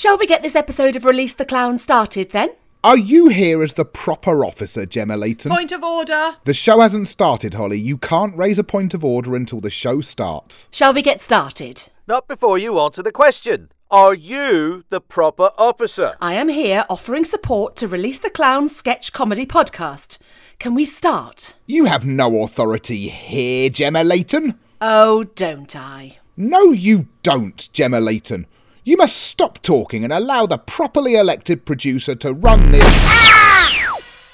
Shall we get this episode of Release the Clown started then? Are you here as the proper officer, Gemma Layton? Point of order. The show hasn't started, Holly. You can't raise a point of order until the show starts. Shall we get started? Not before you answer the question. Are you the proper officer? I am here offering support to Release the Clown sketch comedy podcast. Can we start? You have no authority here, Gemma Layton. Oh, don't I? No, you don't, Gemma Layton. You must stop talking and allow the properly elected producer to run this.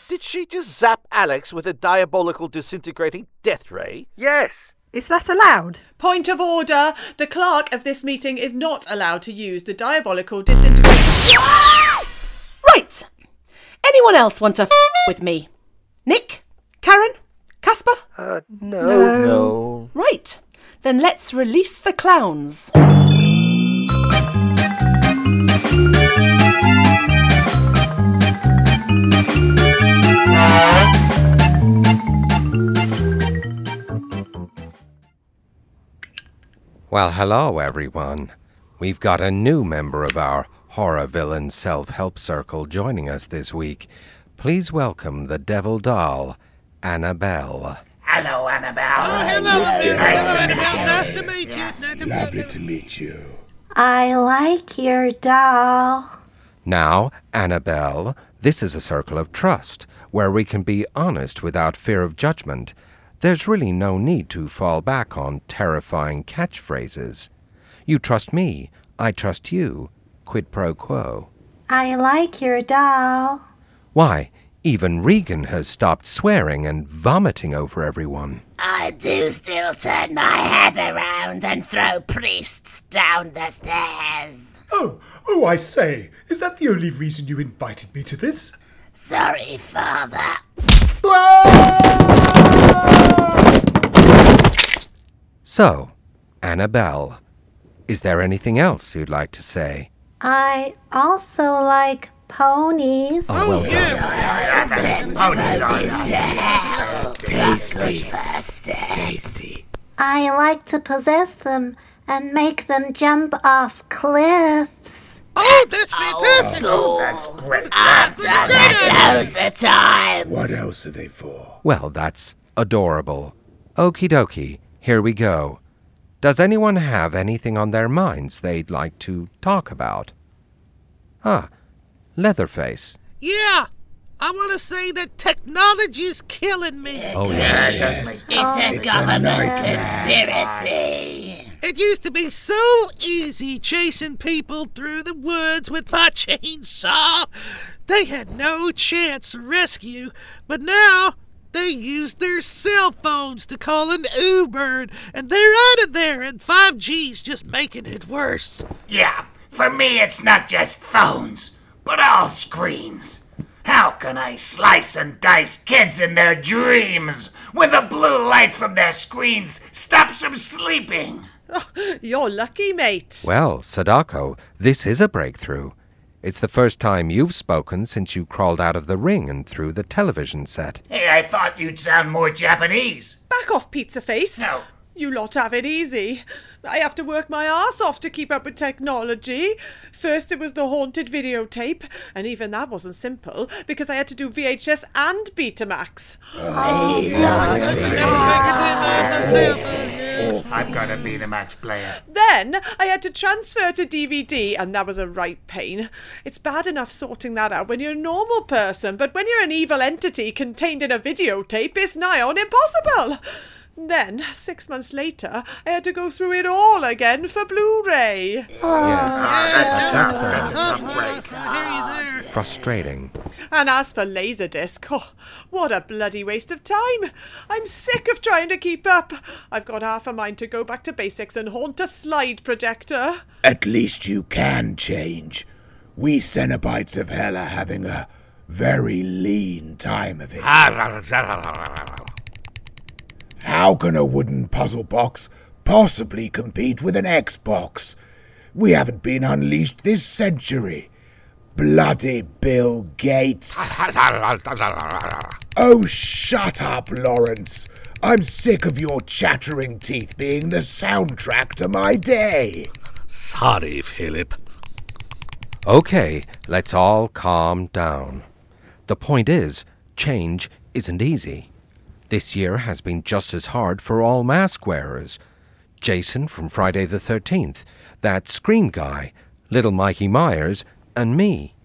Did she just zap Alex with a diabolical disintegrating death ray? Yes. Is that allowed? Point of order. The clerk of this meeting is not allowed to use the diabolical disintegration. Right. Anyone else want to f- with me? Nick? Karen? Casper? Uh, no. No. Right. Then let's release the clowns. Well, hello, everyone. We've got a new member of our horror villain self help circle joining us this week. Please welcome the devil doll, Annabelle. Hello, Annabelle. Ah, hello, Annabelle. Nice to meet you. Nice to Lovely to meet you. I like your doll. Now, Annabelle, this is a circle of trust where we can be honest without fear of judgment. There's really no need to fall back on terrifying catchphrases. You trust me, I trust you. Quid pro quo. I like your doll. Why, even Regan has stopped swearing and vomiting over everyone. I do still turn my head around and throw priests down the stairs. Oh, oh, I say, is that the only reason you invited me to this? Sorry, Father. So, Annabelle, is there anything else you'd like to say? I also like ponies. Oh, well done. Oh, ponies are tasty. Tasty. I like to possess them and make them jump off cliffs. Oh, that's fantastic. That's great. I've done that loads of times. What else are they for? Well, that's adorable. Okie dokie, here we go. Does anyone have anything on their minds they'd like to talk about? Ah, Leatherface. Yeah. I want to say that technology's killing me. Oh, yeah. It's a government conspiracy. It used to be so easy chasing people through the woods with my chainsaw. They had no chance of rescue, but now they use their cell phones to call an Uber, and they're out of there, and 5G's just making it worse. Yeah, for me it's not just phones, but all screens. How can I slice and dice kids in their dreams when the blue light from their screens stops them sleeping? You're lucky, mate. Well, Sadako, this is a breakthrough. It's the first time you've spoken since you crawled out of the ring and through the television set. Hey, I thought you'd sound more Japanese. Back off, pizza face. No. You lot have it easy. I have to work my ass off to keep up with technology. First, it was the haunted videotape, and even that wasn't simple because I had to do VHS and Betamax. I've got a Betamax player. Then I had to transfer to DVD, and that was a right pain. It's bad enough sorting that out when you're a normal person, but when you're an evil entity contained in a videotape, it's nigh on impossible. Then, six months later, I had to go through it all again for Blu ray. Yes, That's a tough, that's a Tough tough break. break. I hear you there. Frustrating. And as for Laserdisc, oh, what a bloody waste of time. I'm sick of trying to keep up. I've got half a mind to go back to basics and haunt a slide projector. At least you can change. We Cenobites of Hell are having a very lean time of it. How can a wooden puzzle box possibly compete with an Xbox? We haven't been unleashed this century. Bloody Bill Gates. Oh, shut up, Lawrence. I'm sick of your chattering teeth being the soundtrack to my day. Sorry, Philip. Okay, let's all calm down. The point is, change isn't easy. This year has been just as hard for all mask wearers. Jason from Friday the 13th, that Scream guy, little Mikey Myers, and me.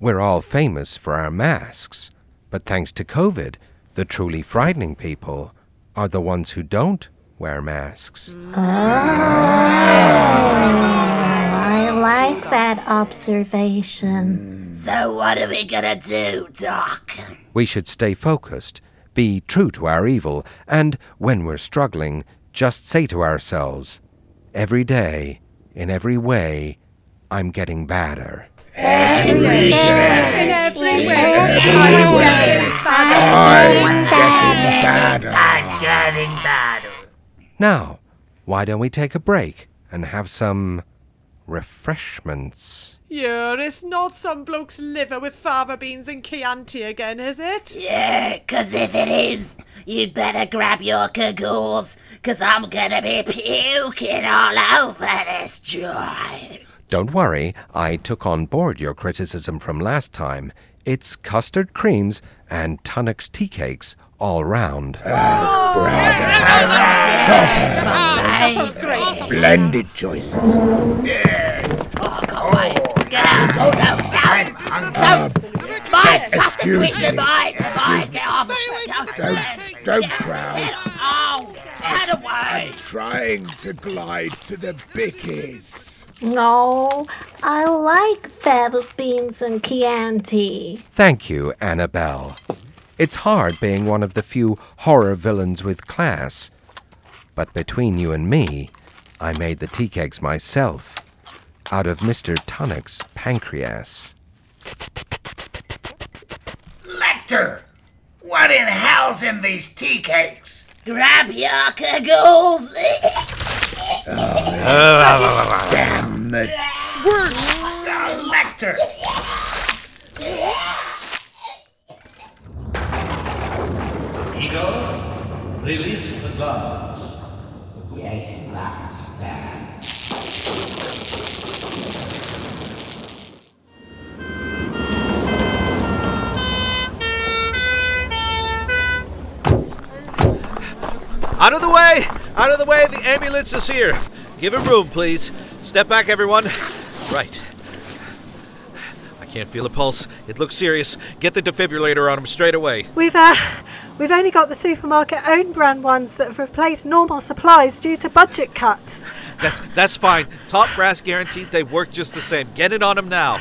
We're all famous for our masks, but thanks to COVID, the truly frightening people are the ones who don't wear masks. I like that observation. So what are we gonna do, Doc? We should stay focused, be true to our evil, and when we're struggling, just say to ourselves, every day, in every way, I'm getting badder. Every day, In every way. every way, I'm getting better. I'm getting better. Now, why don't we take a break and have some refreshments? Yeah, it's not some bloke's liver with fava beans and Chianti again, is it? Yeah, 'cause if it is, you'd better grab your cagoles, 'cause I'm gonna be puking all over this joint. Don't worry, I took on board your criticism from last time. It's custard creams and Tunnocks tea cakes all round. Oh, that sounds. Splendid choices. Oh, go away. Get out. Oh, no, no. I'm hungry. Mine, custard excuse creams are me. mine. Mine, get off. Don't, don't crowd. Oh, get away. I'm Trying to glide to the bickies. No, I like fava beans and Chianti. Thank you, Annabelle. It's hard being one of the few horror villains with class. But between you and me, I made the tea cakes myself, out of Mr. Tunnock's pancreas. Lecter, what in hell's in these tea cakes? Grab your Damn it. Uh, Lecter. Eagle, release the guards. Out of the way! Out of the way! The ambulance is here! Give him room, please. Step back, everyone. Right. I can't feel a pulse. It looks serious. Get the defibrillator on him straight away. We've uh, we've only got the supermarket own brand ones that have replaced normal supplies due to budget cuts. That's, that's fine. Top brass guaranteed they work just the same. Get it on him now.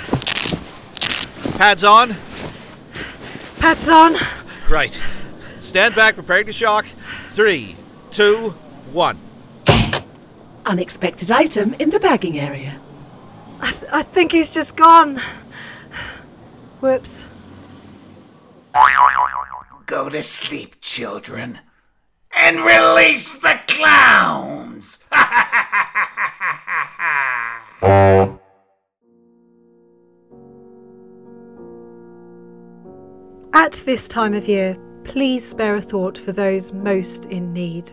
Pads on. Pads on. Right. Stand back, preparing to shock. Three, two, one. Unexpected item in the bagging area. I, th- I think he's just gone. Whoops. Go to sleep, children, and release the clowns. At this time of year, please spare a thought for those most in need.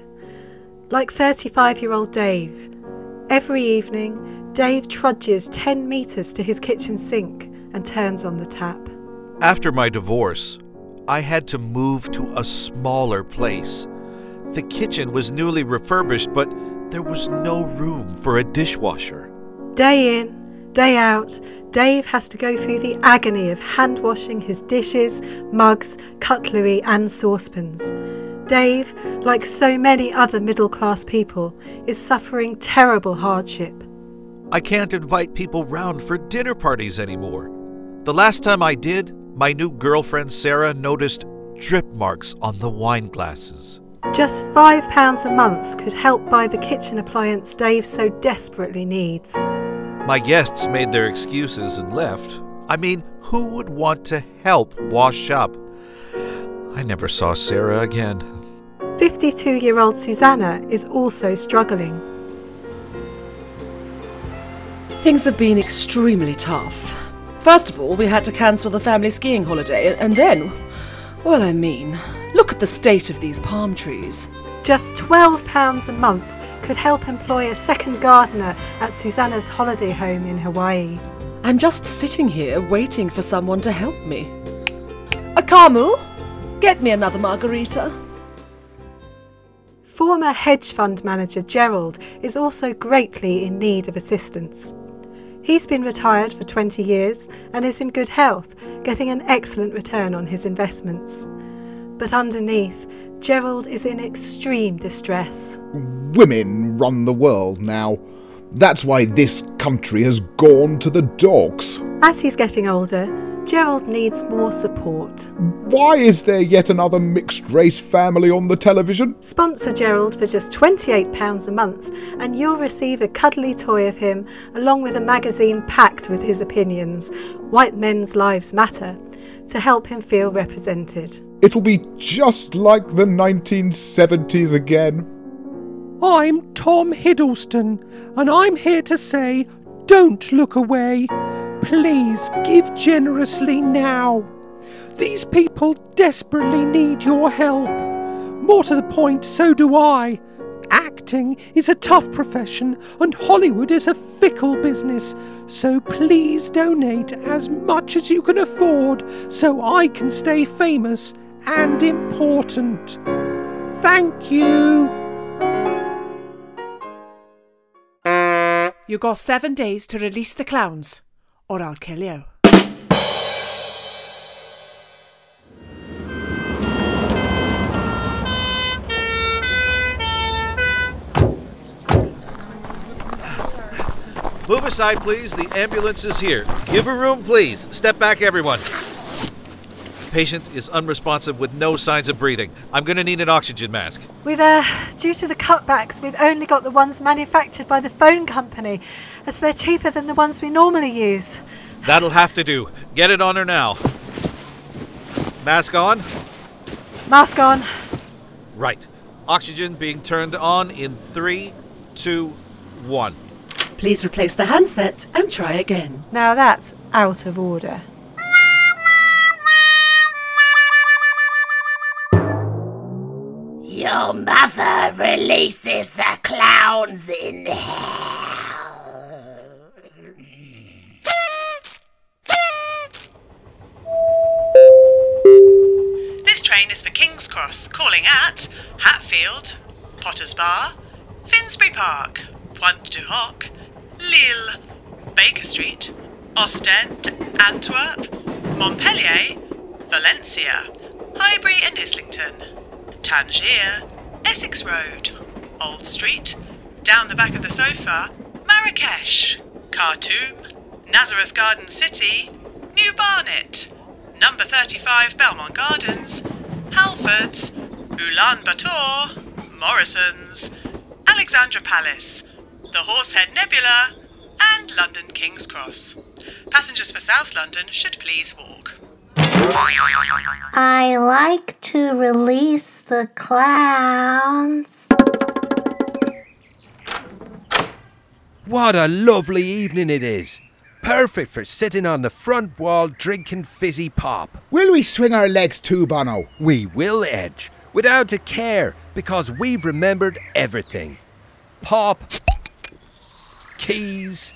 Like 35 year old Dave, every evening, Dave trudges 10 metres to his kitchen sink and turns on the tap. After my divorce, I had to move to a smaller place. The kitchen was newly refurbished, but there was no room for a dishwasher. Day in, day out, Dave has to go through the agony of hand washing his dishes, mugs, cutlery, and saucepans. Dave, like so many other middle class people, is suffering terrible hardship. I can't invite people round for dinner parties anymore. The last time I did, my new girlfriend Sarah noticed drip marks on the wine glasses. Just £5 a month could help buy the kitchen appliance Dave so desperately needs. My guests made their excuses and left. I mean, who would want to help wash up? I never saw Sarah again. 52 year old Susanna is also struggling. Things have been extremely tough. First of all, we had to cancel the family skiing holiday, and then, well, I mean, look at the state of these palm trees. Just £12 a month could help employ a second gardener at Susanna's holiday home in Hawaii. I'm just sitting here waiting for someone to help me. Akamu, get me another margarita. Former hedge fund manager Gerald is also greatly in need of assistance. He's been retired for 20 years and is in good health, getting an excellent return on his investments. But underneath, Gerald is in extreme distress. Women run the world now. That's why this country has gone to the dogs. As he's getting older, Gerald needs more support. Why is there yet another mixed race family on the television? Sponsor Gerald for just £28 a month, and you'll receive a cuddly toy of him along with a magazine packed with his opinions, White Men's Lives Matter, to help him feel represented. It'll be just like the 1970s again. I'm Tom Hiddleston, and I'm here to say don't look away. Please give generously now. These people desperately need your help. More to the point, so do I. Acting is a tough profession, and Hollywood is a fickle business. So please donate as much as you can afford so I can stay famous and important. Thank you. You got seven days to release the clowns, or I'll kill you. Move aside, please. The ambulance is here. Give a room, please. Step back, everyone. Patient is unresponsive with no signs of breathing. I'm going to need an oxygen mask. We've, uh, due to the cutbacks, we've only got the ones manufactured by the phone company, as they're cheaper than the ones we normally use. That'll have to do. Get it on her now. Mask on? Mask on. Right. Oxygen being turned on in three, two, one. Please replace the handset and try again. Now that's out of order. Your mother releases the clowns in hell. This train is for King's Cross, calling at Hatfield, Potter's Bar, Finsbury Park, Pointe du Hoc, Lille, Baker Street, Ostend, Antwerp, Montpellier, Valencia, Highbury and Islington, Tangier, Essex Road, Old Street, down the back of the sofa, Marrakesh, Khartoum, Nazareth Garden City, New Barnet, number 35 Belmont Gardens, Halfords, Ulaanbaatar, Morrison's, Alexandra Palace, the Horsehead Nebula, and London King's Cross. Passengers for South London should please walk. I like to release the clowns. What a lovely evening it is. Perfect for sitting on the front wall drinking fizzy pop. Will we swing our legs too, Bono? We will, Edge, without a care, because we've remembered everything. Pop, keys.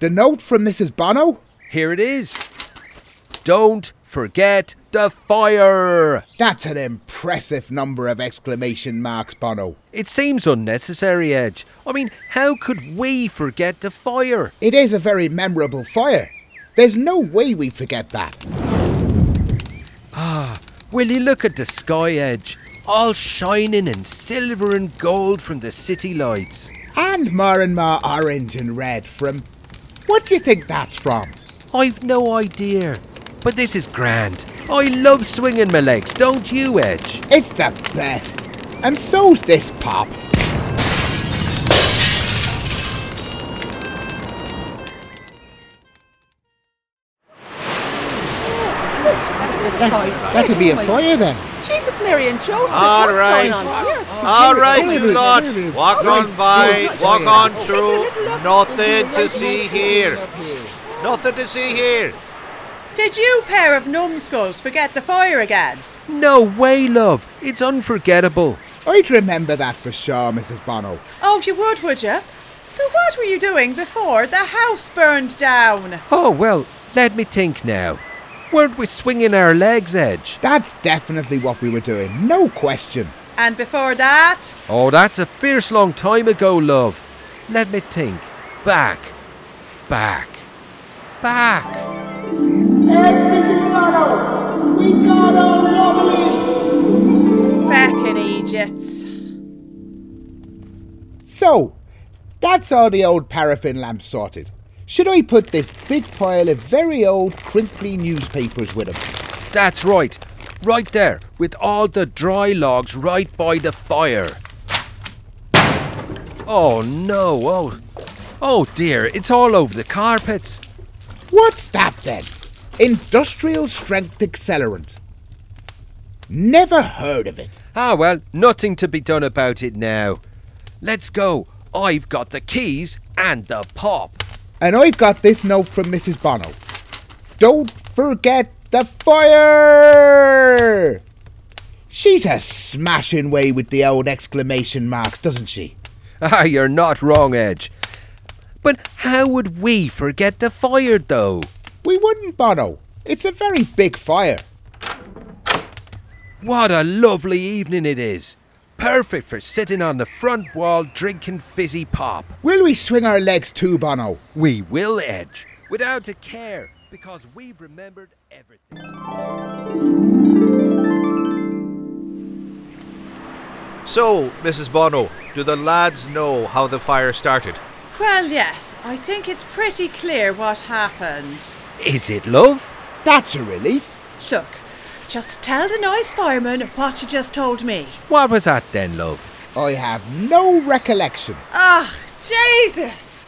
The note from Mrs. Bono? Here it is. Don't forget the fire. That's an impressive number of exclamation marks, Bono. It seems unnecessary, Edge. I mean, how could we forget the fire? It is a very memorable fire. There's no way we forget that. Ah, will you look at the sky edge? All shining in silver and gold from the city lights. And more and more orange and red from. What do you think that's from? I've no idea. But this is grand. I love swinging my legs, don't you, Edge? It's the best. And so's this pop. That, that could be a fire then. Jesus, Mary and Joseph. All what's right. going on here? All right, you lot. wait, wait. Walk on by, walk on through. Nothing to see here. Nothing to see here. Did you pair of numbskulls forget the fire again? No way, love. It's unforgettable. I'd remember that for sure, Mrs. Bono. Oh, you would, would you? So what were you doing before the house burned down? Oh, well, let me think now. Weren't we swinging our legs, Edge? That's definitely what we were doing, no question. And before that? Oh, that's a fierce long time ago, love. Let me think. Back. Back. Back. Feckin' Egypts. So, that's all the old paraffin lamps sorted. Should I put this big pile of very old, crinkly newspapers with them? That's right. Right there, with all the dry logs right by the fire. Oh no, oh. Oh dear, it's all over the carpets. What's that then? Industrial strength accelerant. Never heard of it. Ah well, nothing to be done about it now. Let's go. I've got the keys and the pop. And I've got this note from Mrs. Bono. Don't forget the fire! She's a smashing way with the old exclamation marks, doesn't she? Ah, you're not wrong, Edge. But how would we forget the fire, though? We wouldn't, Bono. It's a very big fire. What a lovely evening it is. Perfect for sitting on the front wall drinking fizzy pop. Will we swing our legs too, Bono? We will, Edge, without a care, because we've remembered everything. So, Mrs. Bono, do the lads know how the fire started? Well, yes, I think it's pretty clear what happened. Is it, love? That's a relief. Look, just tell the noise fireman what you just told me. What was that then, love? I have no recollection. Ah, Jesus!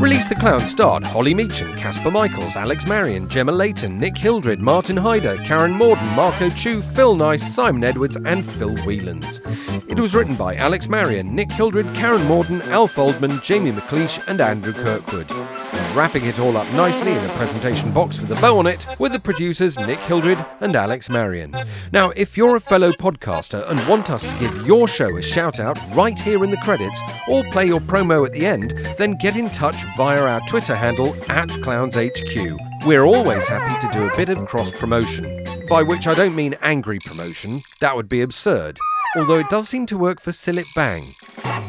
Release the Clown starred Holly Meacham, Casper Michaels, Alex Marion, Gemma Layton, Nick Hildred, Martin Hyder, Karen Morden, Marco Chu, Phil Nice, Simon Edwards, and Phil Whelans. It was written by Alex Marion, Nick Hildred, Karen Morden, Alf Oldman, Jamie McLeish, and Andrew Kirkwood. And wrapping it all up nicely in a presentation box with a bow on it with the producers Nick Hildred and Alex Marion. Now, if you're a fellow podcaster and want us to give your show a shout out right here in the credits or play your promo at the end, then get in touch via our Twitter handle at ClownsHQ. We're always happy to do a bit of cross promotion. By which I don't mean angry promotion, that would be absurd, although it does seem to work for Sillet Bang.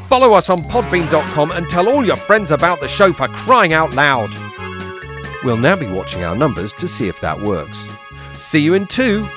Follow us on podbean.com and tell all your friends about the show for crying out loud. We'll now be watching our numbers to see if that works. See you in two.